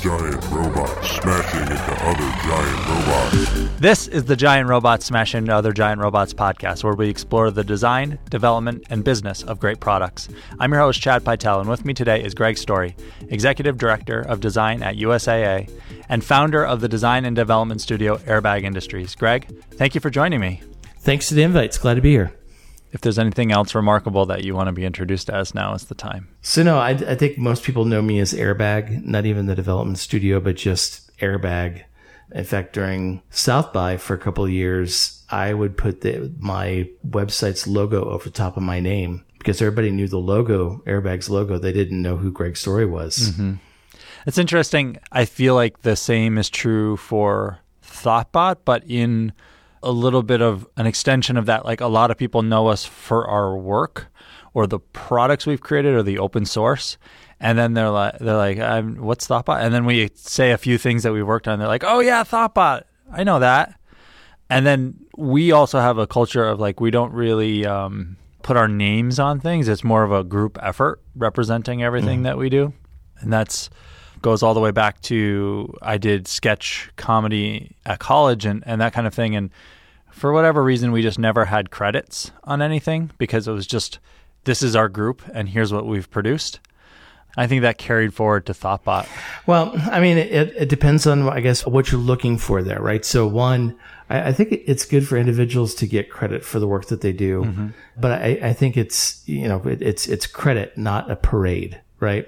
giant robots smashing into other giant robots. This is the Giant Robots Smashing Into Other Giant Robots podcast, where we explore the design, development, and business of great products. I'm your host, Chad Pytel, and with me today is Greg Storey, Executive Director of Design at USAA and founder of the design and development studio Airbag Industries. Greg, thank you for joining me. Thanks to the invite. It's glad to be here. If there's anything else remarkable that you want to be introduced as, now is the time. So, no, I, I think most people know me as Airbag, not even the development studio, but just Airbag. In fact, during South by for a couple of years, I would put the, my website's logo over the top of my name because everybody knew the logo, Airbag's logo. They didn't know who Greg Storey was. Mm-hmm. It's interesting. I feel like the same is true for Thoughtbot, but in a little bit of an extension of that. Like a lot of people know us for our work or the products we've created or the open source. And then they're like, they're like, what's Thoughtbot? And then we say a few things that we worked on. They're like, oh yeah, Thoughtbot. I know that. And then we also have a culture of like, we don't really um, put our names on things. It's more of a group effort representing everything mm. that we do. And that's, goes all the way back to I did sketch comedy at college and, and that kind of thing. And for whatever reason, we just never had credits on anything because it was just this is our group and here's what we've produced. I think that carried forward to Thoughtbot. Well, I mean, it, it depends on, I guess, what you're looking for there, right? So, one, I, I think it's good for individuals to get credit for the work that they do, mm-hmm. but I, I, think it's, you know, it, it's it's credit, not a parade, right?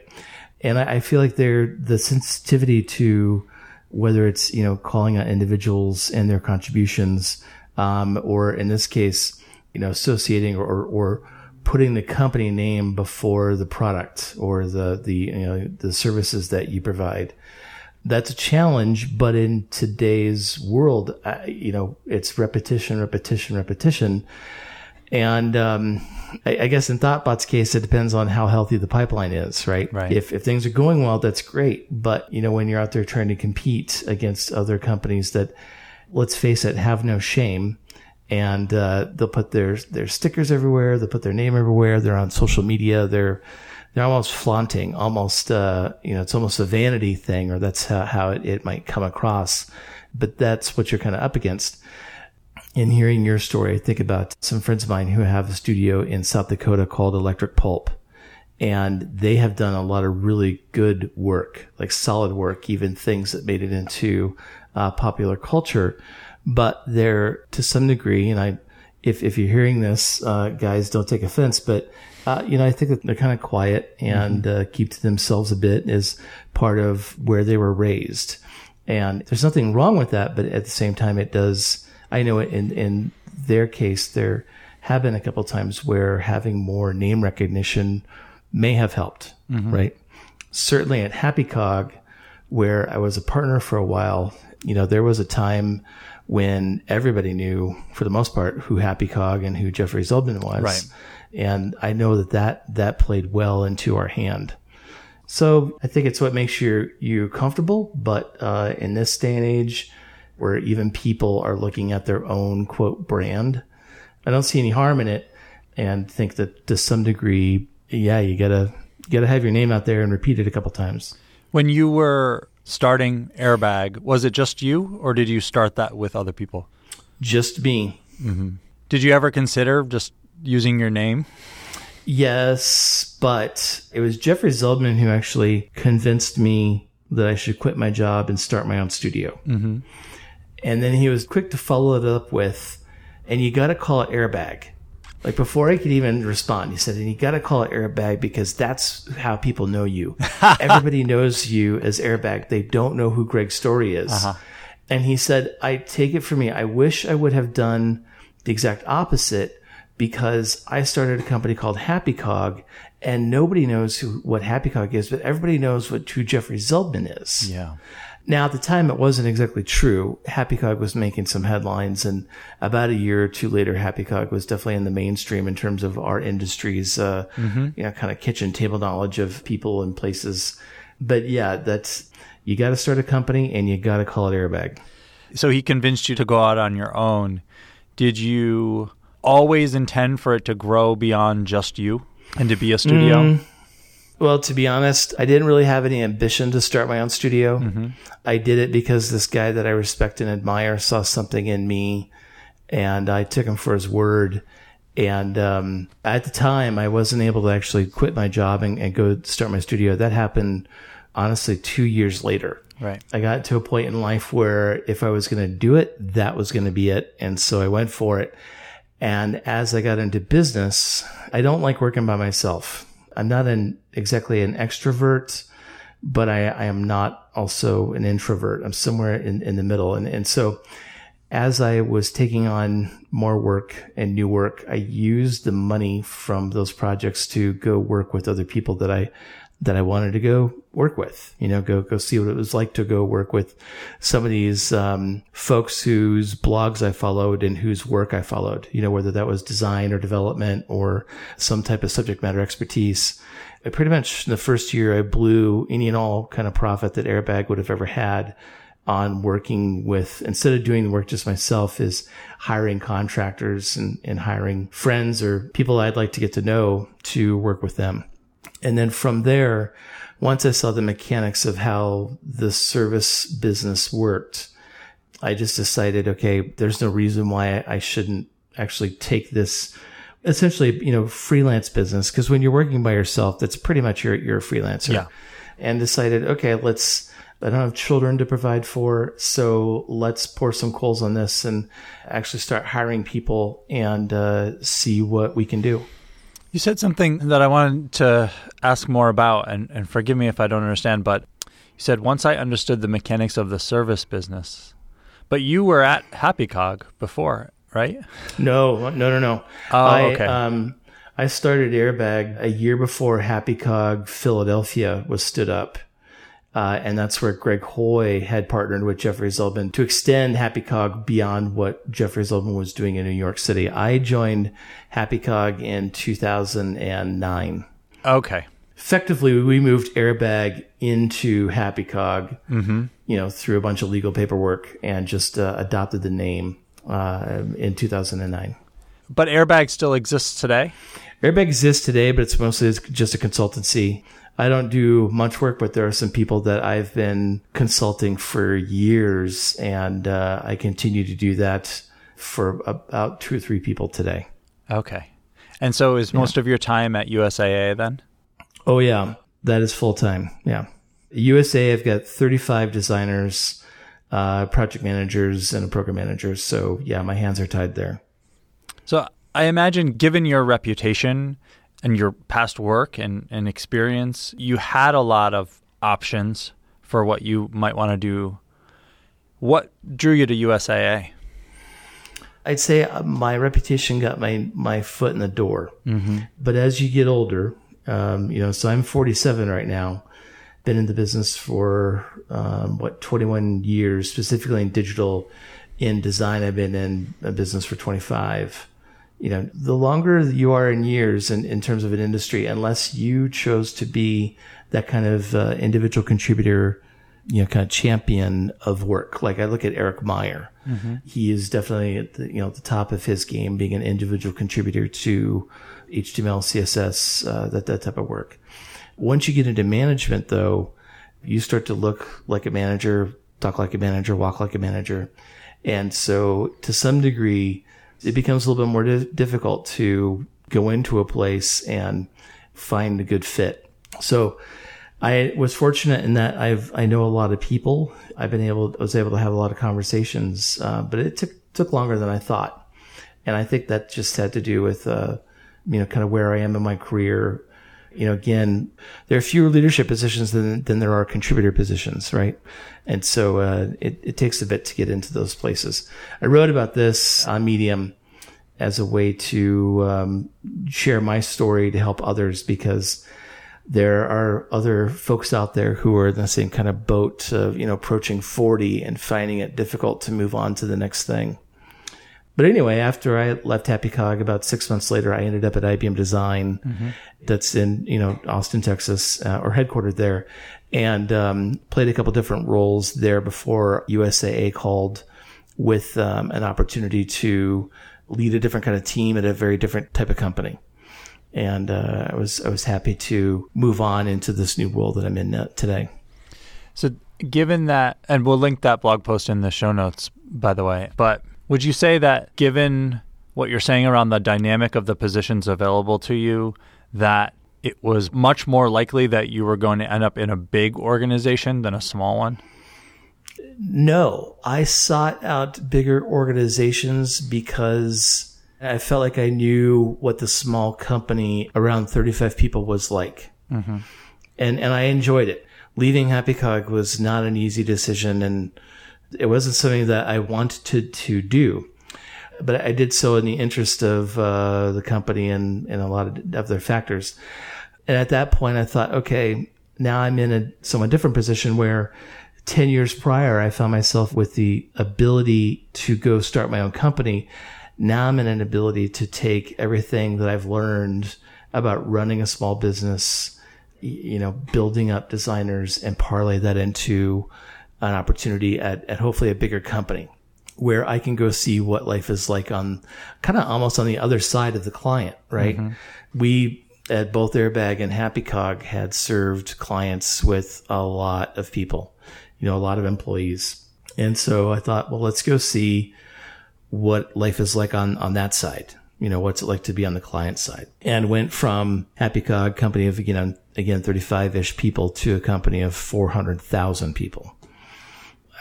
And I, I feel like they're the sensitivity to whether it's, you know, calling out individuals and their contributions, um, or in this case, you know, associating or, or, putting the company name before the product or the, the, you know, the services that you provide. That's a challenge, but in today's world, uh, you know, it's repetition, repetition, repetition. And um, I, I, guess in Thoughtbot's case, it depends on how healthy the pipeline is, right? Right. If if things are going well, that's great. But you know, when you're out there trying to compete against other companies that, let's face it, have no shame, and uh, they'll put their their stickers everywhere, they'll put their name everywhere, they're on social media, they're they're almost flaunting, almost uh, you know, it's almost a vanity thing, or that's how, how it, it might come across. But that's what you're kind of up against in hearing your story, I think about some friends of mine who have a studio in South Dakota called Electric Pulp. And they have done a lot of really good work, like solid work, even things that made it into uh, popular culture. But they're to some degree, and I, if, if you're hearing this, uh, guys, don't take offense, but uh, you know, I think that they're kind of quiet and mm-hmm. uh, keep to themselves a bit as part of where they were raised. And there's nothing wrong with that, but at the same time, it does I know in in their case there have been a couple times where having more name recognition may have helped, mm-hmm. right? Certainly at Happy Cog, where I was a partner for a while, you know, there was a time when everybody knew, for the most part, who Happy Cog and who Jeffrey Zeldman was. Right. And I know that that, that played well into our hand. So I think it's what makes you you comfortable. But uh, in this day and age, where even people are looking at their own quote brand. I don't see any harm in it and think that to some degree, yeah, you gotta you gotta have your name out there and repeat it a couple times. When you were starting Airbag, was it just you, or did you start that with other people? Just me. Mm-hmm. Did you ever consider just using your name? Yes, but it was Jeffrey Zeldman who actually convinced me that I should quit my job and start my own studio. Mm-hmm. And then he was quick to follow it up with, and you got to call it airbag. Like before I could even respond, he said, and you got to call it airbag because that's how people know you. Everybody knows you as airbag. They don't know who Greg Storey is. Uh-huh. And he said, I take it from me. I wish I would have done the exact opposite because I started a company called Happy Cog and nobody knows who, what Happy Cog is, but everybody knows what who Jeffrey Zeldman is. Yeah. Now, at the time, it wasn't exactly true. Happy Cog was making some headlines, and about a year or two later, Happy Cog was definitely in the mainstream in terms of our industry's, uh, mm-hmm. you know, kind of kitchen table knowledge of people and places. But yeah, that's you got to start a company and you got to call it Airbag. So he convinced you to go out on your own. Did you always intend for it to grow beyond just you and to be a studio? Mm, Well, to be honest, I didn't really have any ambition to start my own studio. I did it because this guy that I respect and admire saw something in me and I took him for his word. And um, at the time, I wasn't able to actually quit my job and, and go start my studio. That happened, honestly, two years later. Right. I got to a point in life where if I was going to do it, that was going to be it. And so I went for it. And as I got into business, I don't like working by myself. I'm not an exactly an extrovert, but I, I am not also an introvert. I'm somewhere in, in the middle. And, and so as I was taking on more work and new work, I used the money from those projects to go work with other people that I that I wanted to go work with. You know, go go see what it was like to go work with some of these um, folks whose blogs I followed and whose work I followed. You know, whether that was design or development or some type of subject matter expertise. I pretty much in the first year I blew any and all kind of profit that Airbag would have ever had on working with instead of doing the work just myself is hiring contractors and, and hiring friends or people I'd like to get to know to work with them. And then from there, once I saw the mechanics of how the service business worked, I just decided, okay, there's no reason why I shouldn't actually take this essentially, you know, freelance business. Cause when you're working by yourself, that's pretty much you're, you're a freelancer. Yeah. And decided, okay, let's, I don't have children to provide for. So let's pour some coals on this and actually start hiring people and uh, see what we can do. You said something that I wanted to ask more about, and, and forgive me if I don't understand, but you said once I understood the mechanics of the service business, but you were at Happy Cog before, right? No, no, no, no. Oh, I, okay. Um, I started Airbag a year before Happy Cog Philadelphia was stood up. Uh, and that's where Greg Hoy had partnered with Jeffrey Zeldman to extend Happy Cog beyond what Jeffrey Zeldman was doing in New York City. I joined Happy Cog in 2009. Okay. Effectively, we moved Airbag into Happy Cog, you know, through a bunch of legal paperwork and just uh, adopted the name uh, in 2009. But Airbag still exists today? Airbag exists today, but it's mostly just a consultancy. I don't do much work, but there are some people that I've been consulting for years, and uh, I continue to do that for about two or three people today. Okay. And so is most of your time at USAA then? Oh yeah, that is full time. Yeah, USA. I've got 35 designers, uh, project managers, and a program manager. So yeah, my hands are tied there. So I imagine, given your reputation and your past work and, and experience, you had a lot of options for what you might want to do. What drew you to USAA? I'd say uh, my reputation got my my foot in the door. Mm-hmm. But as you get older, um, you know, so I'm 47 right now. Been in the business for um, what 21 years, specifically in digital. In design, I've been in a business for 25. You know, the longer you are in years in, in terms of an industry, unless you chose to be that kind of uh, individual contributor, you know, kind of champion of work. Like I look at Eric Meyer. He is definitely at the, you know, at the top of his game, being an individual contributor to HTML, CSS, uh, that, that type of work. Once you get into management though, you start to look like a manager, talk like a manager, walk like a manager. And so to some degree, it becomes a little bit more di- difficult to go into a place and find a good fit. So I was fortunate in that I've I know a lot of people. I've been able I was able to have a lot of conversations, uh, but it took took longer than I thought, and I think that just had to do with uh, you know kind of where I am in my career. You know, again, there are fewer leadership positions than than there are contributor positions, right? And so uh, it it takes a bit to get into those places. I wrote about this on Medium as a way to um, share my story to help others because there are other folks out there who are in the same kind of boat of, you know, approaching 40 and finding it difficult to move on to the next thing. But anyway, after I left Happy Cog about six months later, I ended up at IBM Design that's in, you know, Austin, Texas, uh, or headquartered there and, um, played a couple different roles there before USAA called with, um, an opportunity to lead a different kind of team at a very different type of company. and uh, I was I was happy to move on into this new role that I'm in today. So, given that, and we'll link that blog post in the show notes, by the way. But would you say that, given what you're saying around the dynamic of the positions available to you, that it was much more likely that you were going to end up in a big organization than a small one? No, I sought out bigger organizations because I felt like I knew what the small company around 35 people was like. Mm-hmm. And, and I enjoyed it. Leaving Happy Cog was not an easy decision and it wasn't something that I wanted to, do. But I did so in the interest of uh, the company and, and a lot of, their factors. And at that point, I thought, okay, now I'm in a somewhat different position where 10 years prior, I found myself with the ability to go start my own company. Now I'm in an ability to take everything that I've learned about running a small business, you know, building up designers and parlay that into an opportunity at, at hopefully a bigger company where I can go see what life is like on kind of almost on the other side of the client, right? Mm-hmm. We at both Airbag and Happy Cog had served clients with a lot of people you know, a lot of employees. And so I thought, well, let's go see what life is like on, on that side. You know, what's it like to be on the client side? And went from Happy Cog company of, you know, again, 35 ish people to a company of 400,000 people.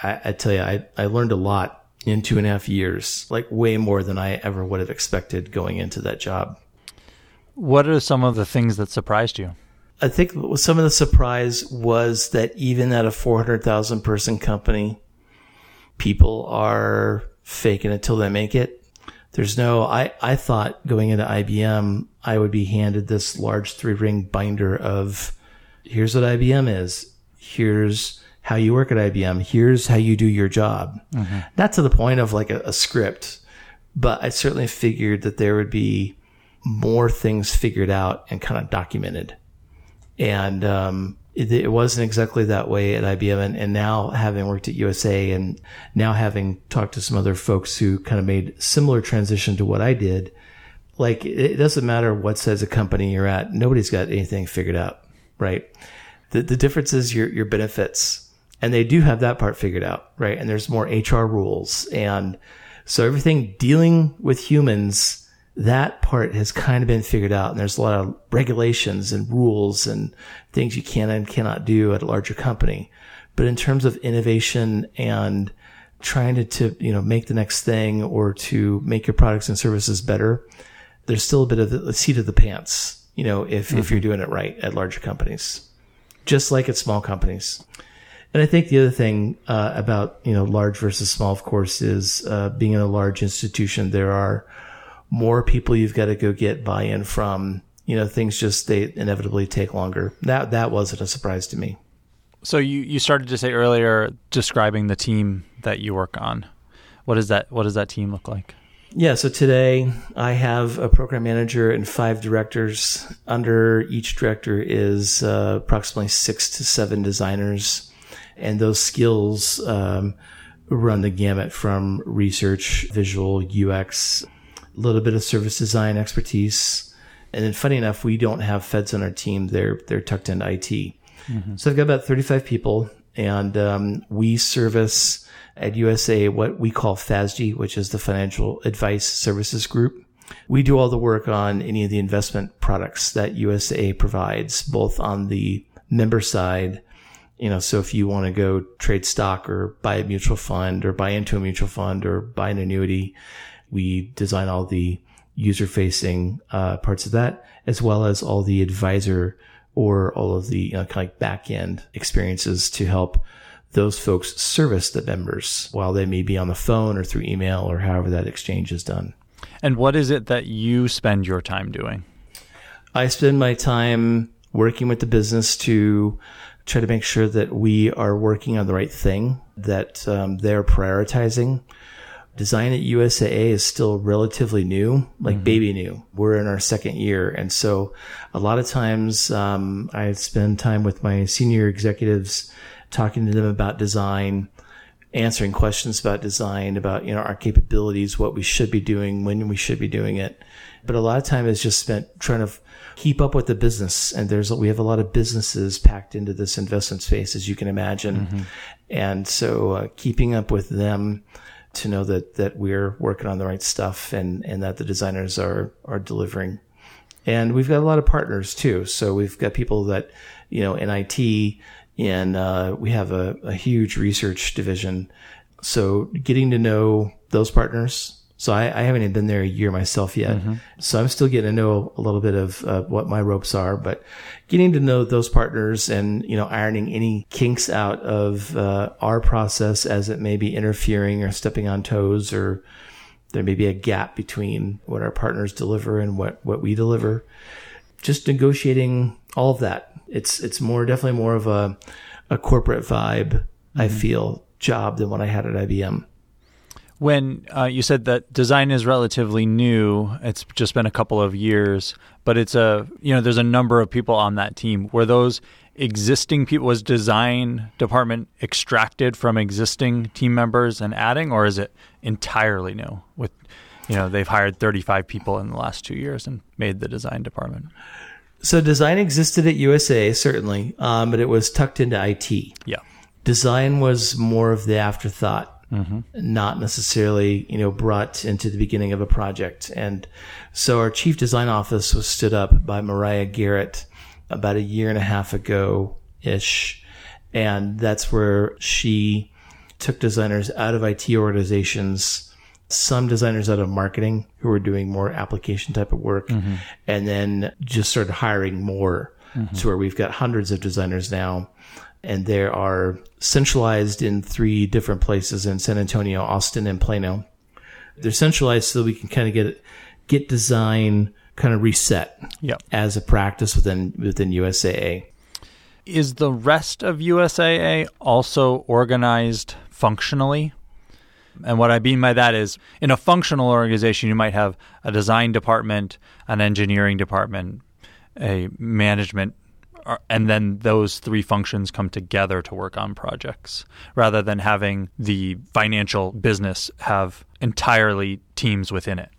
I, I tell you, I, I learned a lot in two and a half years, like way more than I ever would have expected going into that job. What are some of the things that surprised you? I think some of the surprise was that even at a 400,000 person company, people are faking it till they make it. There's no, I, I thought going into IBM, I would be handed this large three ring binder of here's what IBM is. Here's how you work at IBM. Here's how you do your job. Mm-hmm. Not to the point of like a, a script, but I certainly figured that there would be more things figured out and kind of documented and um, it, it, wasn't exactly that way at IBM. And, and, now having worked at USA and now having talked to some other folks who kind of made similar transition to what I did, like it doesn't matter what size of company you're at. Nobody's got anything figured out, right? The, the difference is your, your benefits and they do have that part figured out, right? And there's more HR rules. And so everything dealing with humans that part has kind of been figured out. And there's a lot of regulations and rules and things you can and cannot do at a larger company. But in terms of innovation and trying to, to, you know, make the next thing or to make your products and services better, there's still a bit of the seat of the pants, you know, if, mm-hmm. if you're doing it right at larger companies, just like at small companies. And I think the other thing uh, about, you know, large versus small, of course, is uh, being in a large institution, there are more people you've got to go get buy-in from. You know, things just they inevitably take longer. That that wasn't a surprise to me. So you you started to say earlier describing the team that you work on. What does that what does that team look like? Yeah, so today I have a program manager and five directors. Under each director is uh, approximately six to seven designers, and those skills um, run the gamut from research, visual, UX, a little bit of service design expertise. And then funny enough, we don't have feds on our team. They're, they're tucked into IT. Mm-hmm. So I've got about 35 people and, um, we service at USA what we call FASG, which is the Financial Advice Services Group. We do all the work on any of the investment products that USA provides, both on the member side. You know, so if you want to go trade stock or buy a mutual fund or buy into a mutual fund or buy an annuity, we design all the user facing uh, parts of that, as well as all the advisor or all of the you know, kind of like back end experiences to help those folks service the members while they may be on the phone or through email or however that exchange is done. And what is it that you spend your time doing? I spend my time working with the business to try to make sure that we are working on the right thing, that um, they're prioritizing design at USAA is still relatively new, like mm-hmm. baby new. We're in our second year. And so a lot of times, um, I spend time with my senior executives talking to them about design, answering questions about design, about, you know, our capabilities, what we should be doing, when we should be doing it. But a lot of time is just spent trying to keep up with the business. And there's, we have a lot of businesses packed into this investment space, as you can imagine. And so uh, keeping up with them to know that, that we're working on the right stuff and, and that the designers are, are delivering. And we've got a lot of partners too. So we've got people that, you know, in IT and, uh, we have a, a huge research division. So getting to know those partners, so I, I, haven't even been there a year myself yet. Mm-hmm. So I'm still getting to know a little bit of uh, what my ropes are, but getting to know those partners and, you know, ironing any kinks out of uh, our process as it may be interfering or stepping on toes or there may be a gap between what our partners deliver and what, what we deliver. Just negotiating all of that. It's, it's more, definitely more of a, a corporate vibe, mm-hmm. I feel, job than what I had at IBM. When uh, you said that design is relatively new, it's just been a couple of years, but it's a you know there's a number of people on that team. Were those existing people? Was design department extracted from existing team members and adding, or is it entirely new? With you know they've hired 35 people in the last two years and made the design department. So design existed at USA certainly, um, but it was tucked into IT. Yeah, design was more of the afterthought Mm-hmm. not necessarily, you know, brought into the beginning of a project. And so our chief design office was stood up by Mariah Garrett about a year and a half ago ish. And that's where she took designers out of IT organizations, some designers out of marketing who were doing more application type of work, mm-hmm. and then just started hiring more mm-hmm. to where we've got hundreds of designers now and they are centralized in three different places in San Antonio, Austin, and Plano. They're centralized so we can kind of get get design kind of reset yep. as a practice within within USAA. Is the rest of USAA also organized functionally? And what I mean by that is in a functional organization, you might have a design department, an engineering department, a management uh, and then those three functions come together to work on projects rather than having the financial business have entirely teams within it.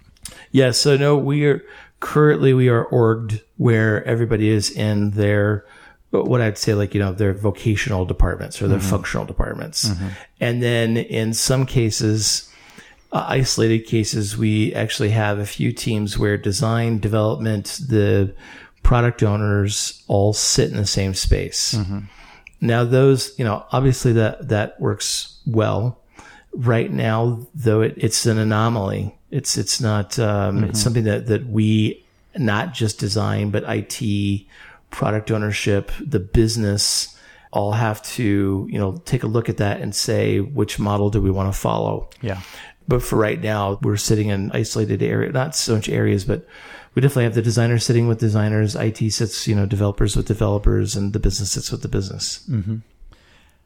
Yeah, so no, we are currently we are orged where everybody is in their what I'd say like you know their vocational departments or their mm-hmm. functional departments, mm-hmm. and then in some cases. Uh, isolated cases, we actually have a few teams where design, development, the product owners all sit in the same space. Mm-hmm. Now, those, you know, obviously that, that works well. Right now, though, it, it's an anomaly. It's, it's not, um, mm-hmm. it's something that, that we not just design, but IT, product ownership, the business all have to, you know, take a look at that and say, which model do we want to follow? Yeah. But for right now, we're sitting in isolated area, not so much areas, but we definitely have the designers sitting with designers, IT sits, you know, developers with developers, and the business sits with the business. Mm-hmm.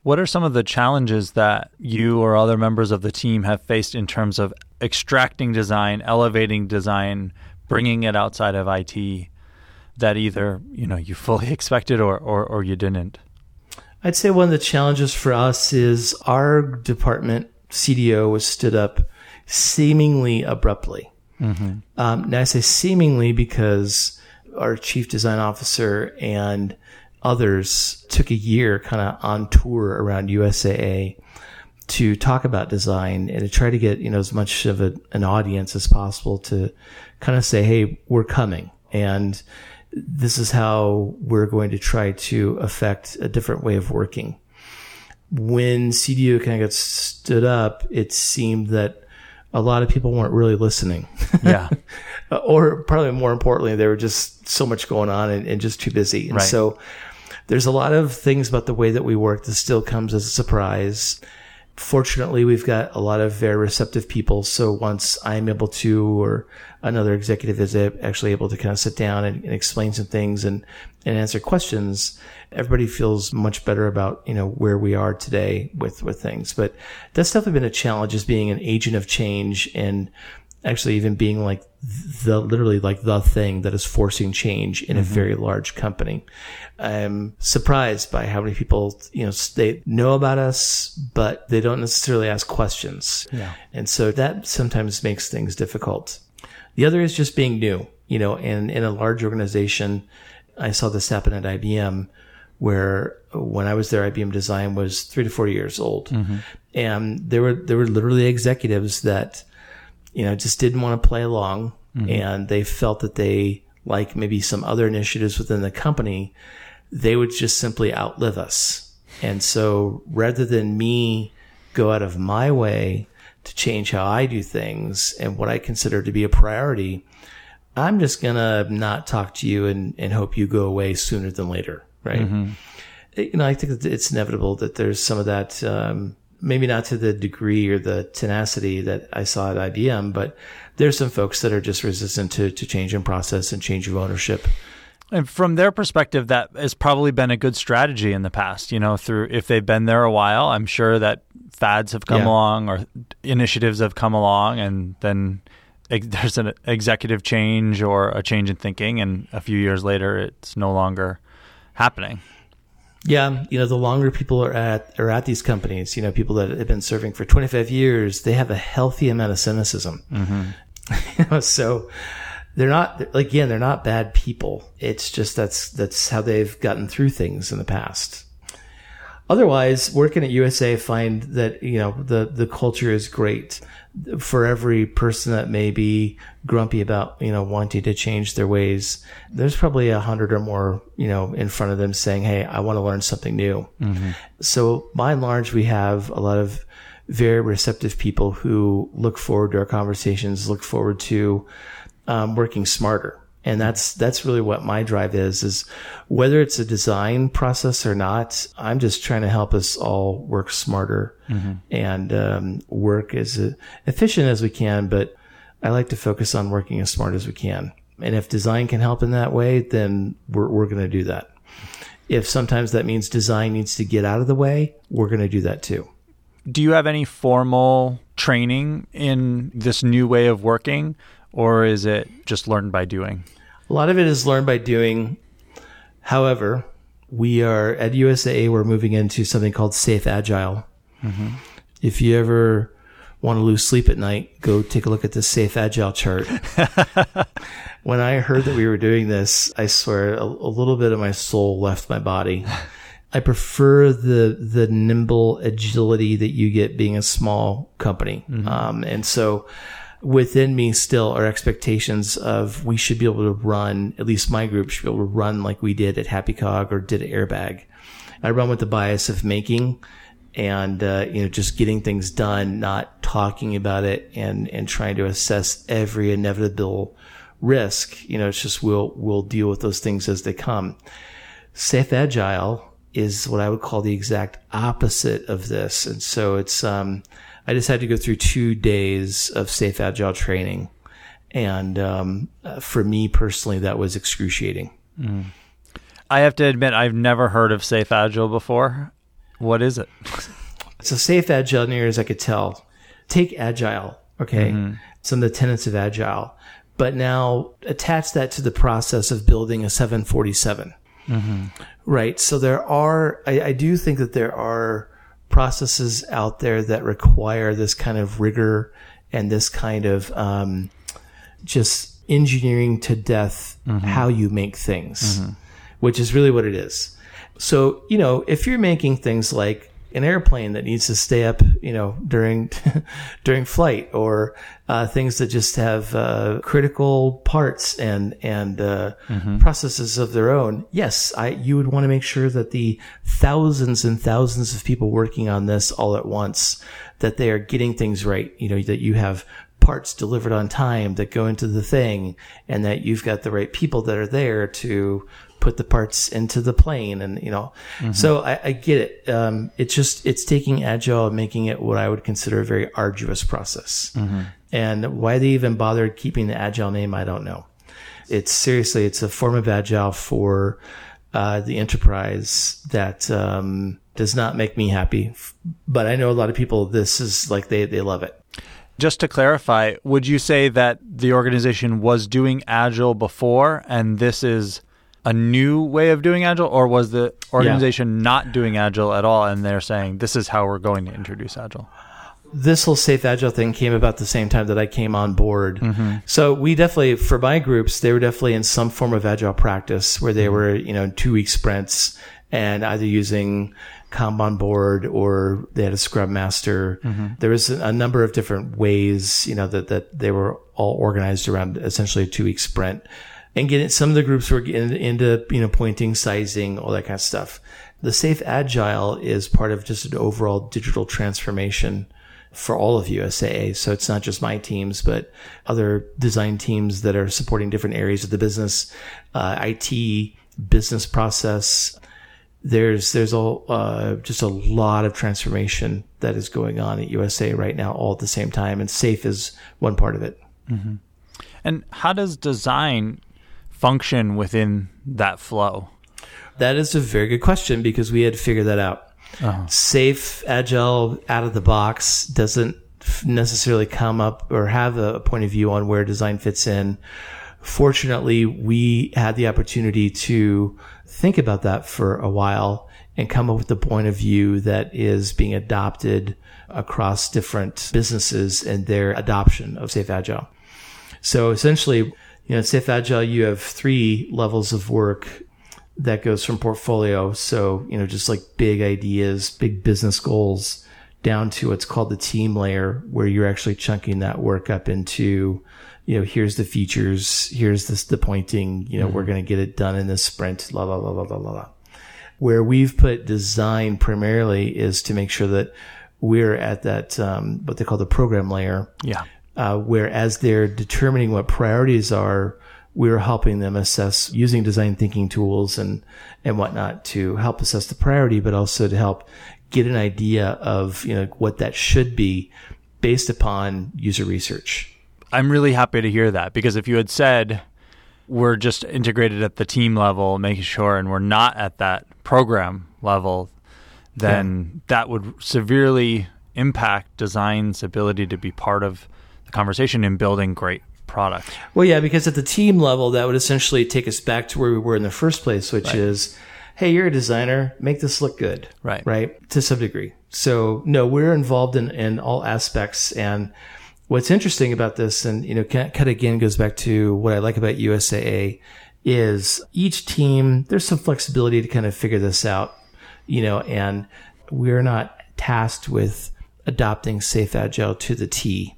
What are some of the challenges that you or other members of the team have faced in terms of extracting design, elevating design, bringing it outside of IT that either you know you fully expected or, or, or you didn't? I'd say one of the challenges for us is our department CDO was stood up seemingly abruptly. Mm-hmm. Um, now I say seemingly because our chief design officer and others took a year kind of on tour around USAA to talk about design and to try to get, you know, as much of a, an audience as possible to kind of say, Hey, we're coming and this is how we're going to try to affect a different way of working. When CDO kind of got stood up, it seemed that a lot of people weren't really listening. Yeah. or probably more importantly, there were just so much going on and, and just too busy. And right. so there's a lot of things about the way that we work that still comes as a surprise. Fortunately, we've got a lot of very receptive people. So once I'm able to, or another executive is actually able to kind of sit down and, and explain some things and, and answer questions, everybody feels much better about, you know, where we are today with, with things. But that's definitely been a challenge as being an agent of change and actually even being like the literally like the thing that is forcing change in a mm-hmm. very large company. I'm surprised by how many people, you know, they know about us, but they don't necessarily ask questions. Yeah. And so that sometimes makes things difficult. The other is just being new, you know, and in a large organization, I saw this happen at IBM where when I was there, IBM design was three to four years old. Mm-hmm. And there were, there were literally executives that, you know, just didn't want to play along and they felt that they, like maybe some other initiatives within the company, they would just simply outlive us. And so rather than me go out of my way to change how I do things and what I consider to be a priority, I'm just going to not talk to you and, and hope you go away sooner than later. Right. You know, I think that it's inevitable that there's some of that, um, maybe not to the degree or the tenacity that I saw at IBM, but there's some folks that are just resistant to, to change in process and change of ownership. And from their perspective, that has probably been a good strategy in the past. You know, through if they've been there a while, I'm sure that fads have come Yeah. along or initiatives have come along, and then there's an executive change or a change in thinking, and a few years later, it's no longer happening. Yeah, you know, the longer people are at are at these companies, you know, people that have been serving for 25 years, they have a healthy amount of cynicism. Mm-hmm. you know, so they're not again, they're not bad people. It's just that's that's how they've gotten through things in the past. Otherwise, working at USA, find that you know the the culture is great for every person that may be grumpy about you know wanting to change their ways. There's probably a hundred or more you know in front of them saying, "Hey, I want to learn something new." So by and large, we have a lot of very receptive people who look forward to our conversations, look forward to um, working smarter. And that's, that's really what my drive is, is whether it's a design process or not, I'm just trying to help us all work smarter and, um, work as efficient as we can. But I like to focus on working as smart as we can. And if design can help in that way, then we're, we're going to do that. If sometimes that means design needs to get out of the way, we're going to do that too. Do you have any formal training in this new way of working, or is it just learned by doing? A lot of it is learned by doing. However, we are at USAA, we're moving into something called Safe Agile. If you ever want to lose sleep at night, go take a look at the Safe Agile chart. when I heard that we were doing this, I swear a, a little bit of my soul left my body. I prefer the the nimble agility that you get being a small company, um, and so within me still are expectations of we should be able to run at least my group should be able to run like we did at Happy Cog or did at Airbag. I run with the bias of making and uh, you know just getting things done, not talking about it and and trying to assess every inevitable risk. You know, it's just we'll we'll deal with those things as they come. Safe Agile is what I would call the exact opposite of this. And so it's, um, I just had to go through two days of Safe Agile training. And, um, uh, for me personally, that was excruciating. I have to admit, I've never heard of Safe Agile before. What is it? So Safe Agile, near as I could tell, take Agile, okay? Some of the tenets of Agile, but now attach that to the process of building a 747. Right. So there are, I, I do think that there are processes out there that require this kind of rigor and this kind of, um, just engineering to death how you make things, which is really what it is. So, you know, if you're making things like an airplane that needs to stay up, you know, during during flight, or uh, things that just have uh, critical parts and and uh, processes of their own. Yes, I you would want to make sure that the thousands and thousands of people working on this all at once that they are getting things right. You know, that you have parts delivered on time that go into the thing, and that you've got the right people that are there to put the parts into the plane and you know. So I, I get it. Um, it's just it's taking agile and making it what i would consider a very arduous process. And why they even bothered keeping the agile name i don't know. It's seriously it's a form of agile for uh, the enterprise that um, does not make me happy. But i know a lot of people this is like they they love it. Just to clarify, would you say that the organization was doing Agile before and this is a new way of doing Agile, or was the organization not doing Agile at all and they're saying this is how we're going to introduce Agile? this whole safe agile thing came about the same time that I came on board. Mm-hmm. So we definitely, for my groups, they were definitely in some form of agile practice where they mm-hmm. were, you know, two week sprints and either using Kanban board or they had a scrum master. Mm-hmm. There was a number of different ways, you know, that, that they were all organized around essentially a two week sprint and getting some of the groups were getting into, you know, pointing, sizing, all that kind of stuff. The safe agile is part of just an overall digital transformation for all of USAA. So it's not just my teams, but other design teams that are supporting different areas of the business, uh, IT, business process. There's there's a uh, just a lot of transformation that is going on at USA right now, all at the same time, and safe is one part of it. And how does design function within that flow? That is a very good question because we had to figure that out. Uh-huh. Safe, agile, out of the box doesn't necessarily come up or have a point of view on where design fits in. Fortunately, we had the opportunity to think about that for a while and come up with the point of view that is being adopted across different businesses and their adoption of safe agile. So essentially, you know, Safe Agile, you have three levels of work that goes from portfolio. So, you know, just like big ideas, big business goals down to what's called the team layer where you're actually chunking that work up into, you know, here's the features, here's this, the pointing, you know, we're going to get it done in this sprint, la, la, la, la, la, la, la. Where we've put design primarily is to make sure that we're at that, um, what they call the program layer Yeah. Uh, where as they're determining what priorities are, we're helping them assess using design thinking tools and, and whatnot to help assess the priority, but also to help get an idea of, you know, what that should be based upon user research. I'm really happy to hear that because if you had said we're just integrated at the team level, making sure, and we're not at that program level, then that would severely impact design's ability to be part of conversation in building great product. Well, yeah, because at the team level, that would essentially take us back to where we were in the first place, which is, hey, you're a designer, make this look good. Right. Right. To some degree. So no, we're involved in, in all aspects. And what's interesting about this, and, you know, kind of again goes back to what I like about USAA is each team, there's some flexibility to kind of figure this out, you know, and we're not tasked with adopting safe agile to the T,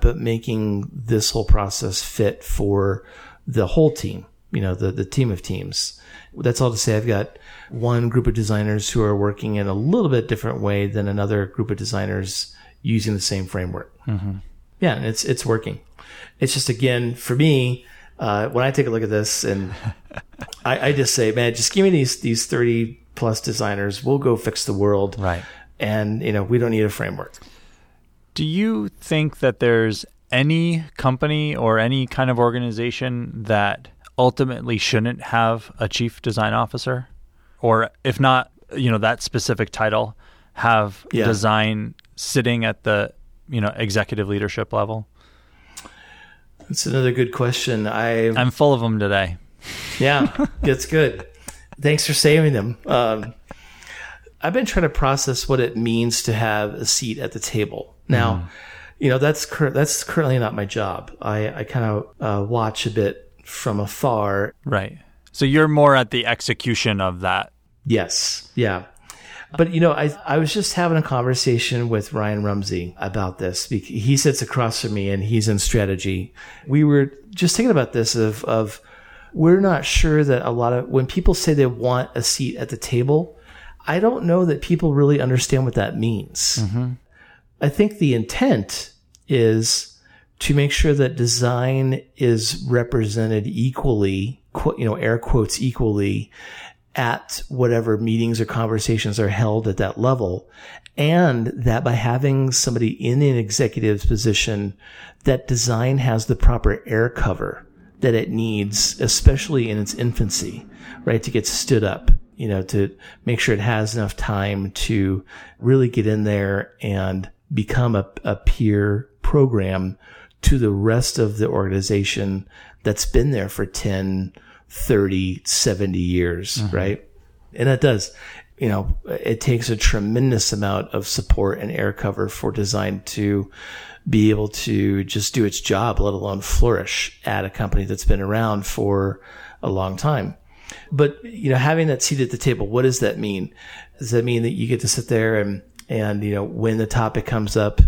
but making this whole process fit for the whole team, you know, the, the team of teams. That's all to say I've got one group of designers who are working in a little bit different way than another group of designers using the same framework. Yeah, and it's it's working. It's just again for me, uh, when I take a look at this, and I, I just say, man, just give me these these thirty plus designers. We'll go fix the world, Right. And you know, we don't need a framework. Do you think that there's any company or any kind of organization that ultimately shouldn't have a chief design officer? Or if not, you know, that specific title, have Yeah. design sitting at the, you know, executive leadership level? That's another good question. I I'm full of them today. Yeah, it's good. Thanks for saving them. Um, I've been trying to process what it means to have a seat at the table. Now, you know that's cur- that's currently not my job. I, I kind of uh, watch a bit from afar. Right. So you're more at the execution of that. Yes, yeah. But you know, I I was just having a conversation with Ryan Rumsey about this. He sits across from me and he's in strategy. We were just thinking about this of of we're not sure that a lot of when people say they want a seat at the table, I don't know that people really understand what that means. I think the intent is to make sure that design is represented equally, you know, air quotes equally at whatever meetings or conversations are held at that level. And that by having somebody in an executive position, that design has the proper air cover that it needs, especially in its infancy, right? To get stood up, you know, to make sure it has enough time to really get in there and become a, a peer program to the rest of the organization that's been there for 10, 30, 70 years, mm-hmm. right? And that does. You know, it takes a tremendous amount of support and air cover for design to be able to just do its job, let alone flourish at a company that's been around for a long time. But, you know, having that seat at the table, what does that mean? Does that mean that you get to sit there and, and, you know, when the topic comes up,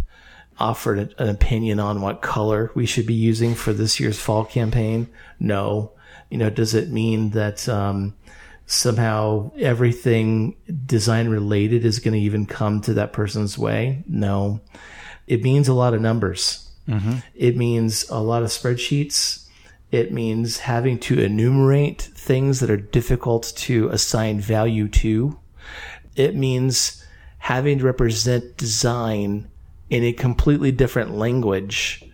offered an, opinion on what color we should be using for this year's fall campaign? No. You know, does it mean that, um, somehow everything design related is going to even come to that person's way? No. It means a lot of numbers. It means a lot of spreadsheets. It means having to enumerate things that are difficult to assign value to. It means having to represent design in a completely different language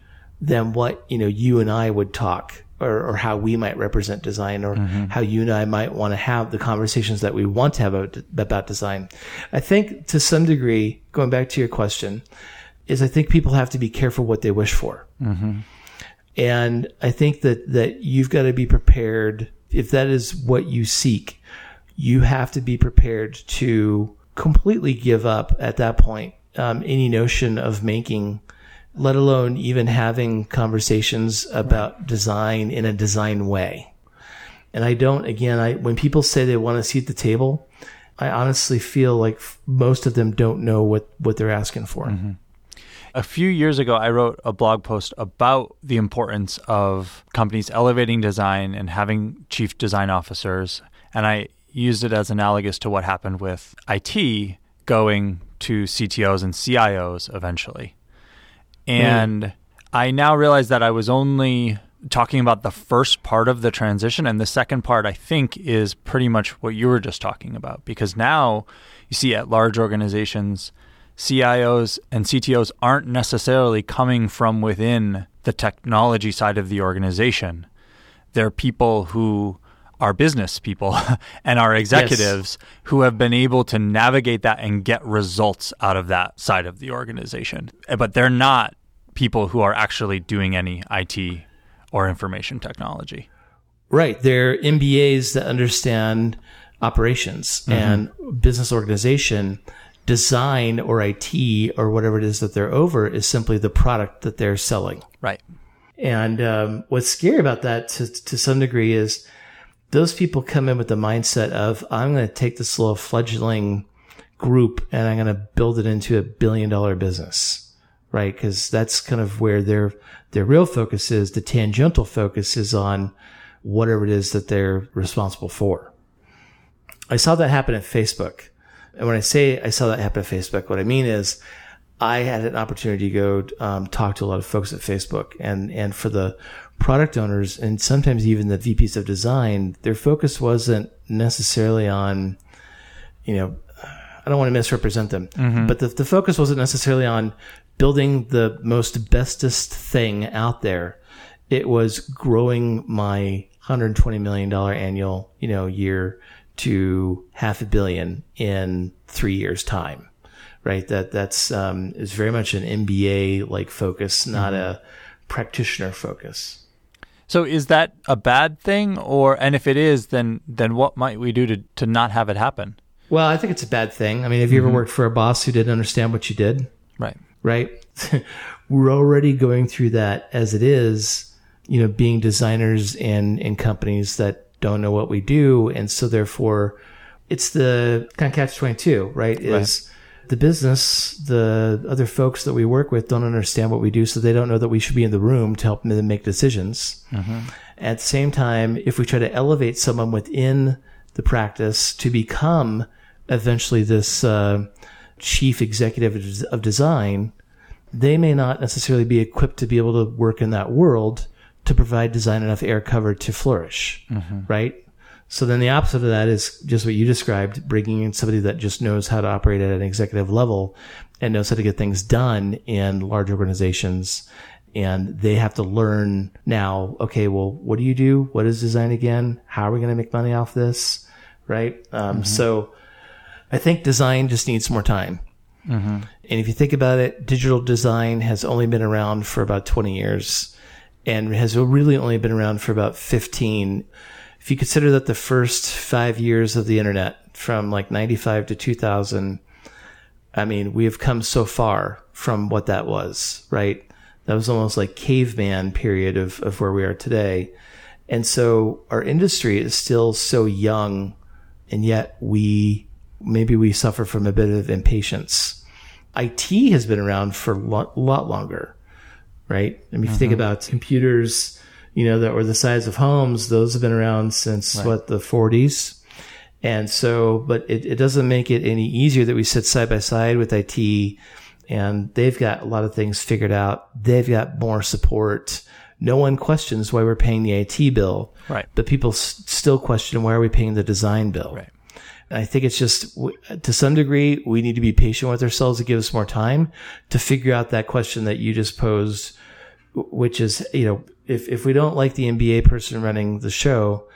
than what, you know, you and I would talk or, or how we might represent design or mm-hmm. how you and I might want to have the conversations that we want to have about, about design. I think to some degree, going back to your question, is I think people have to be careful what they wish for. Mm-hmm. And I think that, that you've got to be prepared. If that is what you seek, you have to be prepared to completely give up at that point um, any notion of making, let alone even having conversations about design in a design way. And I don't, again, I, when people say they want to seat at the table, I honestly feel like f- most of them don't know what, what they're asking for. A few years ago, I wrote a blog post about the importance of companies elevating design and having chief design officers. And I used it as analogous to what happened with IT going to CTOs and CIOs eventually. And I now realize that I was only talking about the first part of the transition. And the second part, I think, is pretty much what you were just talking about. Because now you see at large organizations, CIOs and CTOs aren't necessarily coming from within the technology side of the organization. They're people who are business people and our executives who have been able to navigate that and get results out of that side of the organization. But they're not people who are actually doing any IT or information technology. Right. They're MBAs that understand operations and business organization. Design or IT or whatever it is that they're over is simply the product that they're selling. Right. And um, what's scary about that to, to some degree is those people come in with the mindset of, I'm going to take this little fledgling group and I'm going to build it into a billion dollar business. Right. Cause that's kind of where their, their real focus is. The tangential focus is on whatever it is that they're responsible for. I saw that happen at Facebook. And when I say I saw that happen at Facebook, what I mean is I had an opportunity to go um, talk to a lot of folks at Facebook, and and for the product owners and sometimes even the VPs of design, their focus wasn't necessarily on, you know, I don't want to misrepresent them, but the, the focus wasn't necessarily on building the most bestest thing out there. It was growing my $120 million annual, you know, year to half a billion in three years time, right? That, that's, um, is very much an MBA like focus, not a practitioner focus. So is that a bad thing or and if it is then then what might we do to to not have it happen? Well, I think it's a bad thing. I mean, have you ever mm-hmm. worked for a boss who didn't understand what you did? Right. right? We're already going through that as it is, you know, being designers in, in companies that don't know what we do. And so therefore it's the kind of catch 22, right? Is the business, the other folks that we work with don't understand what we do. So they don't know that we should be in the room to help them make decisions. At the same time, if we try to elevate someone within the practice to become eventually this, uh, chief executive of- of design, they may not necessarily be equipped to be able to work in that world to provide design enough air cover to flourish, right? So then the opposite of that is just what you described, bringing in somebody that just knows how to operate at an executive level and knows how to get things done in large organizations. And they have to learn now, okay, well, what do you do? What is design again? How are we going to make money off this? Right. Um, So I think design just needs more time. And if you think about it, digital design has only been around for about 20 years and has really only been around for about 15. If you consider that the first five years of the internet from like 95 to 2000, I mean, we have come so far from what that was, right? That was almost like caveman period of, of where we are today. And so our industry is still so young and yet we, maybe we suffer from a bit of impatience. IT has been around for a lot, lot longer, right? I mean, if you think mm-hmm. about computers, you know, that were the size of homes, those have been around since what, the 40s? And so, but it, it doesn't make it any easier that we sit side by side with IT and they've got a lot of things figured out. They've got more support. No one questions why we're paying the IT bill. Right. But people s- still question why are we paying the design bill? Right. I think it's just, to some degree, we need to be patient with ourselves to give us more time to figure out that question that you just posed, which is, you know, if, if we don't like the MBA person running the show,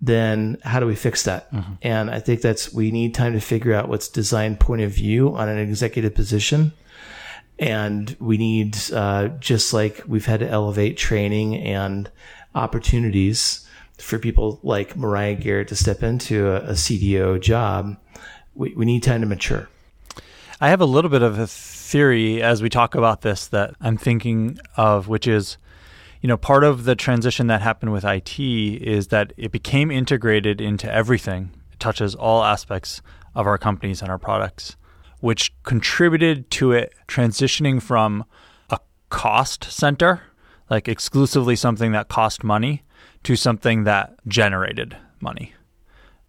then how do we fix that? And I think that's, we need time to figure out what's design point of view on an executive position. And we need, uh, just like we've had to elevate training and opportunities for people like Mariah Garrett to step into a, a CDO job, we, we need time to mature. I have a little bit of a theory as we talk about this that I'm thinking of, which is, you know, part of the transition that happened with IT is that it became integrated into everything. It touches all aspects of our companies and our products, which contributed to it transitioning from a cost center, like exclusively something that cost money, to something that generated money.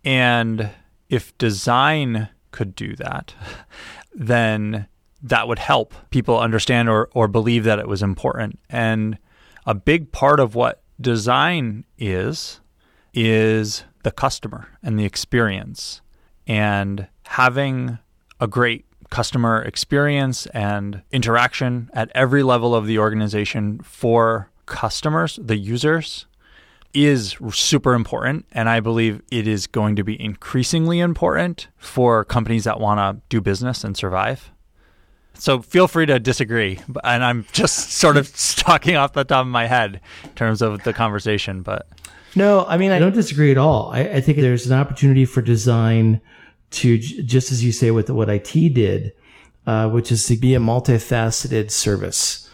And if design could do that, then that would help people understand or, or believe that it was important. And a big part of what design is, is the customer and the experience. And having a great customer experience and interaction at every level of the organization for customers, the users, is super important. And I believe it is going to be increasingly important for companies that want to do business and survive. So feel free to disagree. And I'm just sort of talking off the top of my head in terms of the conversation. But No, I mean, I don't disagree at all. I, I think there's an opportunity for design to, just as you say with what IT did, uh, which is to be a multifaceted service,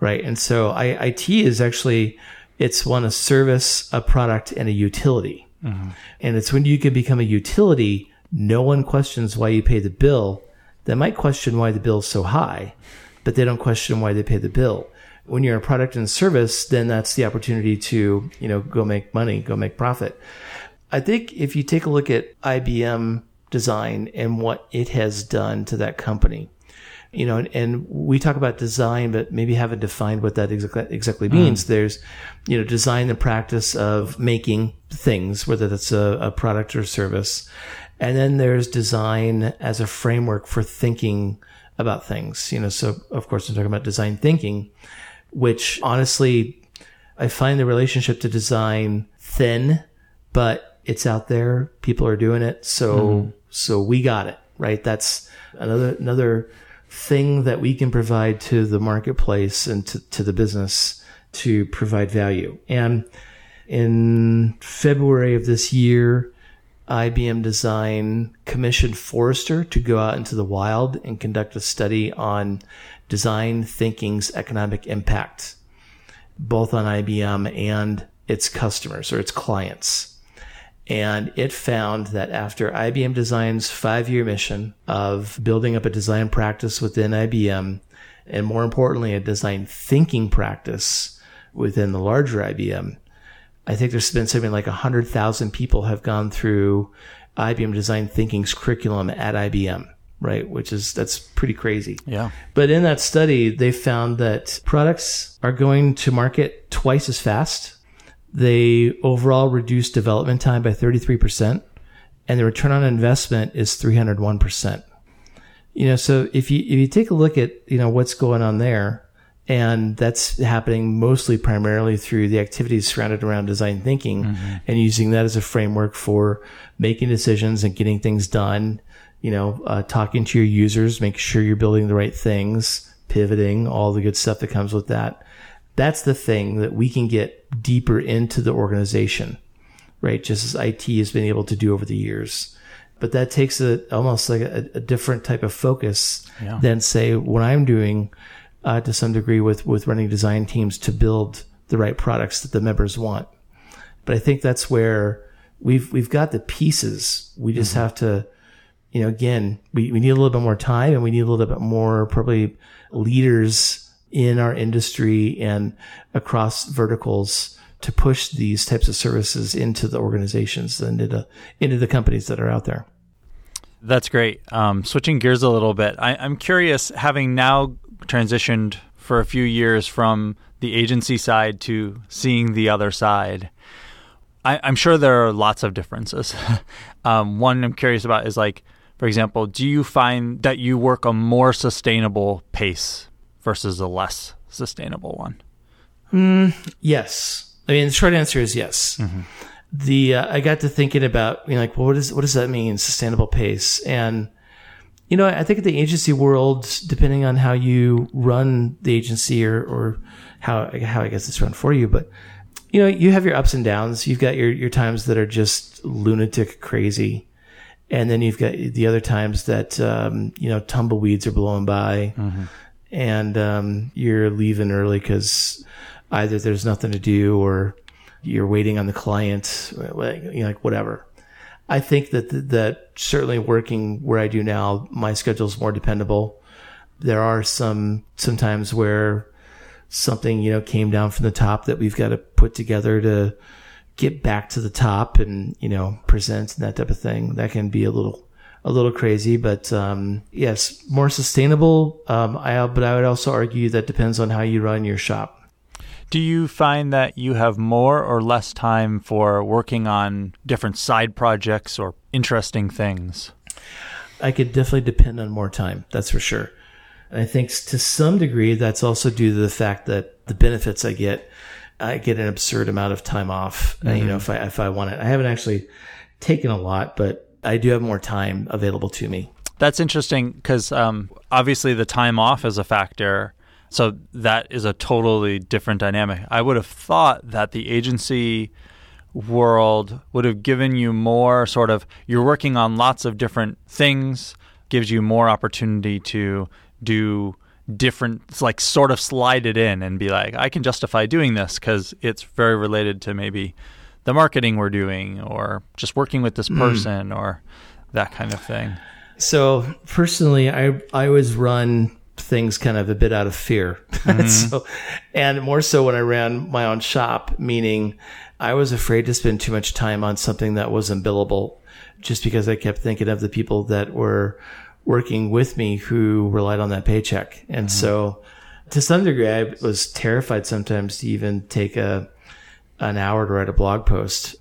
right? And so I, IT is actually, it's one, a service, a product, and a utility. And it's when you can become a utility, no one questions why you pay the bill. They might question why the bill's so high, but they don't question why they pay the bill. When you're a product and service, then that's the opportunity to, you know, go make money, go make profit. I think if you take a look at IBM design and what it has done to that company, you know, and, and we talk about design, but maybe haven't defined what that exactly, exactly means. There's, you know, design the practice of making things, whether that's a, a product or service. And then there's design as a framework for thinking about things, you know, so of course I'm talking about design thinking, which honestly, I find the relationship to design thin, but it's out there. People are doing it. So, mm-hmm. so we got it, right? That's another, another thing that we can provide to the marketplace and to, to the business to provide value. And in February of this year, IBM Design commissioned Forrester to go out into the wild and conduct a study on design thinking's economic impact, both on IBM and its customers or its clients. And it found that after IBM Design's five year mission of building up a design practice within IBM, and more importantly, a design thinking practice within the larger IBM, I think there's been something like 100,000 people have gone through IBM Design Thinking's curriculum at IBM, right? Which is, that's pretty crazy. yeah, But in that study, they found that products are going to market twice as fast. They overall reduce development time by 33%, and the return on investment is 301%. You know, so if you, if you take a look at, you know, what's going on there, and that's happening mostly primarily through the activities surrounded around design thinking and using that as a framework for making decisions and getting things done you know, uh, talking to your users, make sure you're building the right things, pivoting, all the good stuff that comes with that. That's the thing that we can get deeper into the organization, right? Just as IT has been able to do over the years. But that takes a, almost like a, a different type of focus Yeah. than say what I'm doing uh, to some degree with, with running design teams to build the right products that the members want. But I think that's where we've, we've got the pieces. We just have to, you know, again, we, we need a little bit more time and we need a little bit more probably leaders in our industry and across verticals to push these types of services into the organizations and into, into the companies that are out there. That's great. Um, switching gears a little bit, I, I'm curious, having now transitioned for a few years from the agency side to seeing the other side, I, I'm sure there are lots of differences. um, one I'm curious about is like, for example, do you find that you work a more sustainable pace versus a less sustainable one? Yes. I mean, the short answer is yes. The uh, I got to thinking about you know like well, what does what does that mean sustainable pace and you know I think in the agency world depending on how you run the agency or or how how I guess it's run for you but you know you have your ups and downs. You've got your your times that are just lunatic crazy. And then you've got the other times that um, you know tumbleweeds are blowing by. And um, you're leaving early because either there's nothing to do or you're waiting on the client, like, you know, like whatever. I think that that certainly working where I do now, my schedule is more dependable. There are some sometimes where something you know came down from the top that we've got to put together to get back to the top and you know present and that type of thing. That can be a little a little crazy, but um, yes, more sustainable. Um, I but I would also argue that depends on how you run your shop. Do you find that you have more or less time for working on different side projects or interesting things? I could definitely depend on more time. That's for sure. And I think to some degree, that's also due to the fact that the benefits I get, I get an absurd amount of time off. uh, you know, if I if I want it, I haven't actually taken a lot, but I do have more time available to me. That's interesting because um, obviously the time off is a factor. So that is a totally different dynamic. I would have thought that the agency world would have given you more sort of, you're working on lots of different things, gives you more opportunity to do different, like sort of slide it in and be like, I can justify doing this because it's very related to maybe the marketing we're doing or just working with this hmm. person or that kind of thing. So personally, I I always run things kind of a bit out of fear. so, and more so when I ran my own shop, meaning I was afraid to spend too much time on something that wasn't billable, just because I kept thinking of the people that were working with me who relied on that paycheck, and so to some degree, I was terrified sometimes to even take a an hour to write a blog post.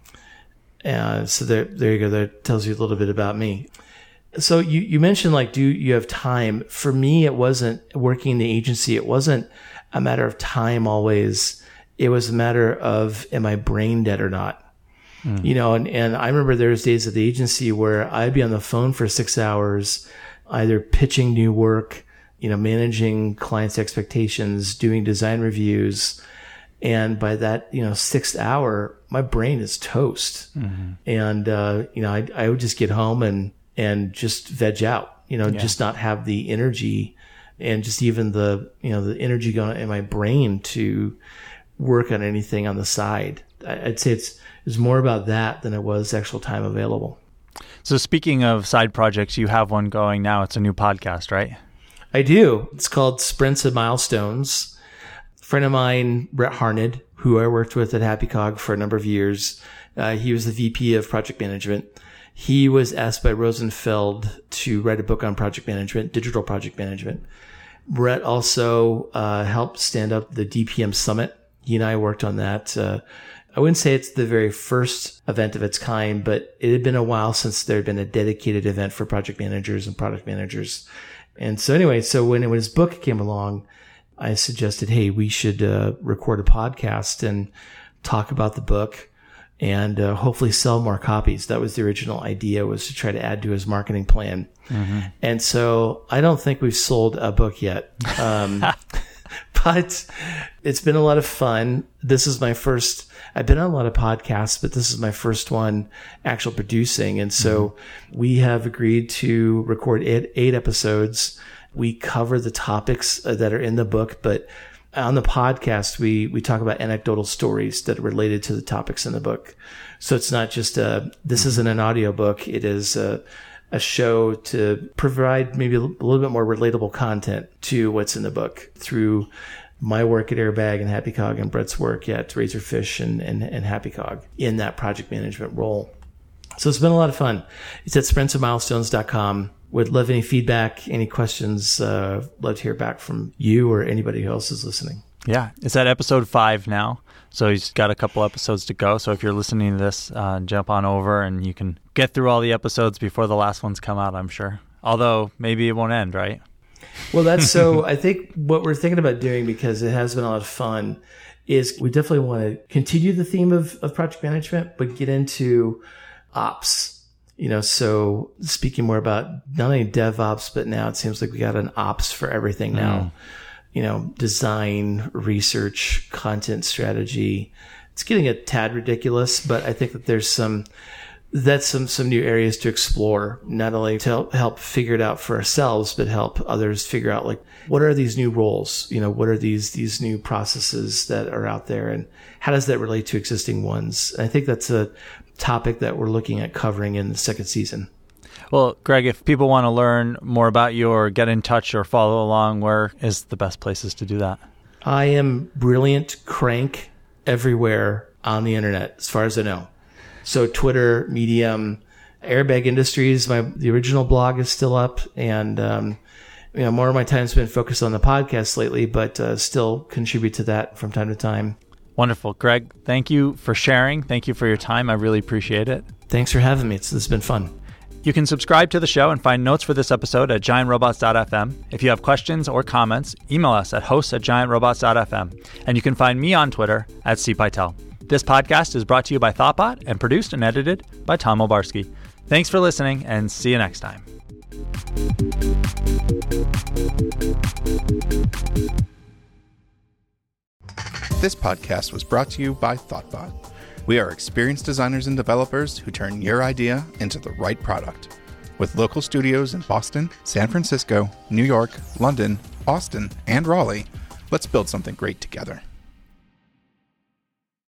Uh, so there, there you go. That tells you a little bit about me. So you, you mentioned like, do you have time? For me, it wasn't working in the agency. It wasn't a matter of time always. It was a matter of, am I brain dead or not? You know, and, and I remember there was days at the agency where I'd be on the phone for six hours, either pitching new work, you know, managing clients' expectations, doing design reviews. And by that, you know, sixth hour, my brain is toast. And, uh, you know, I, I would just get home and, and just veg out, you know, just not have the energy and just even the, you know, the energy going in my brain to work on anything on the side. I'd say it's, it's more about that than it was actual time available. So speaking of side projects, you have one going now. It's a new podcast, right? I do. It's called Sprints and Milestones. A friend of mine, Brett Harned, who I worked with at Happy Cog for a number of years, uh, he was the VP of project management. He was asked by Rosenfeld to write a book on project management, digital project management. Brett also uh, helped stand up the DPM Summit. He and I worked on that. Uh, I wouldn't say it's the very first event of its kind, but it had been a while since there had been a dedicated event for project managers and product managers. And so anyway, so when, when his book came along, I suggested, hey, we should uh, record a podcast and talk about the book and uh, hopefully sell more copies. That was the original idea was to try to add to his marketing plan. And so I don't think we've sold a book yet. Um, but it's been a lot of fun. This is my first, I've been on a lot of podcasts, but this is my first one actual producing. And so we have agreed to record eight, eight episodes. We cover the topics uh, that are in the book, but on the podcast, we, we talk about anecdotal stories that are related to the topics in the book. So it's not just a, this isn't an audiobook. It is a, a show to provide maybe a little bit more relatable content to what's in the book through my work at Airbag and Happy Cog and Brett's work at Razorfish and, and, and Happy Cog in that project management role. So it's been a lot of fun. It's at sprintsandmilestones.com. Would love any feedback, any questions. Uh, love to hear back from you or anybody who else is listening. Yeah, it's at episode five now. So he's got a couple episodes to go. So if you're listening to this, uh, jump on over and you can get through all the episodes before the last ones come out, I'm sure. Although maybe it won't end, right? Well, that's so. I think what we're thinking about doing because it has been a lot of fun is we definitely want to continue the theme of, of project management, but get into ops. You know, so speaking more about not only DevOps, but now it seems like we got an ops for everything now. Mm. You know, design, research, content strategy. It's getting a tad ridiculous, but I think that there's some that's some some new areas to explore not only to help, help figure it out for ourselves but help others figure out like what are these new roles? You know what are these these new processes that are out there and how does that relate to existing ones? And i think that's a topic that we're looking at covering in the second season. Well, Greg, if people want to learn more about you or get in touch or follow along, where is the best places to do that? i am brilliant crank everywhere on the internet as far as i know so Twitter, Medium, Airbag Industries, my the original blog is still up, and um, you know more of my time's been focused on the podcast lately, but uh, still contribute to that from time to time. Wonderful. Greg, thank you for sharing. Thank you for your time. I really appreciate it. Thanks for having me. It's, has been fun. You can subscribe to the show and find notes for this episode at giantrobots.fm. If you have questions or comments, email us at hosts at giantrobots.fm. And you can find me on Twitter at cpytel. This podcast is brought to you by Thoughtbot and produced and edited by Tom Obarski. Thanks for listening and see you next time. This podcast was brought to you by Thoughtbot. We are experienced designers and developers who turn your idea into the right product. With local studios in Boston, San Francisco, New York, London, Austin, and Raleigh, let's build something great together.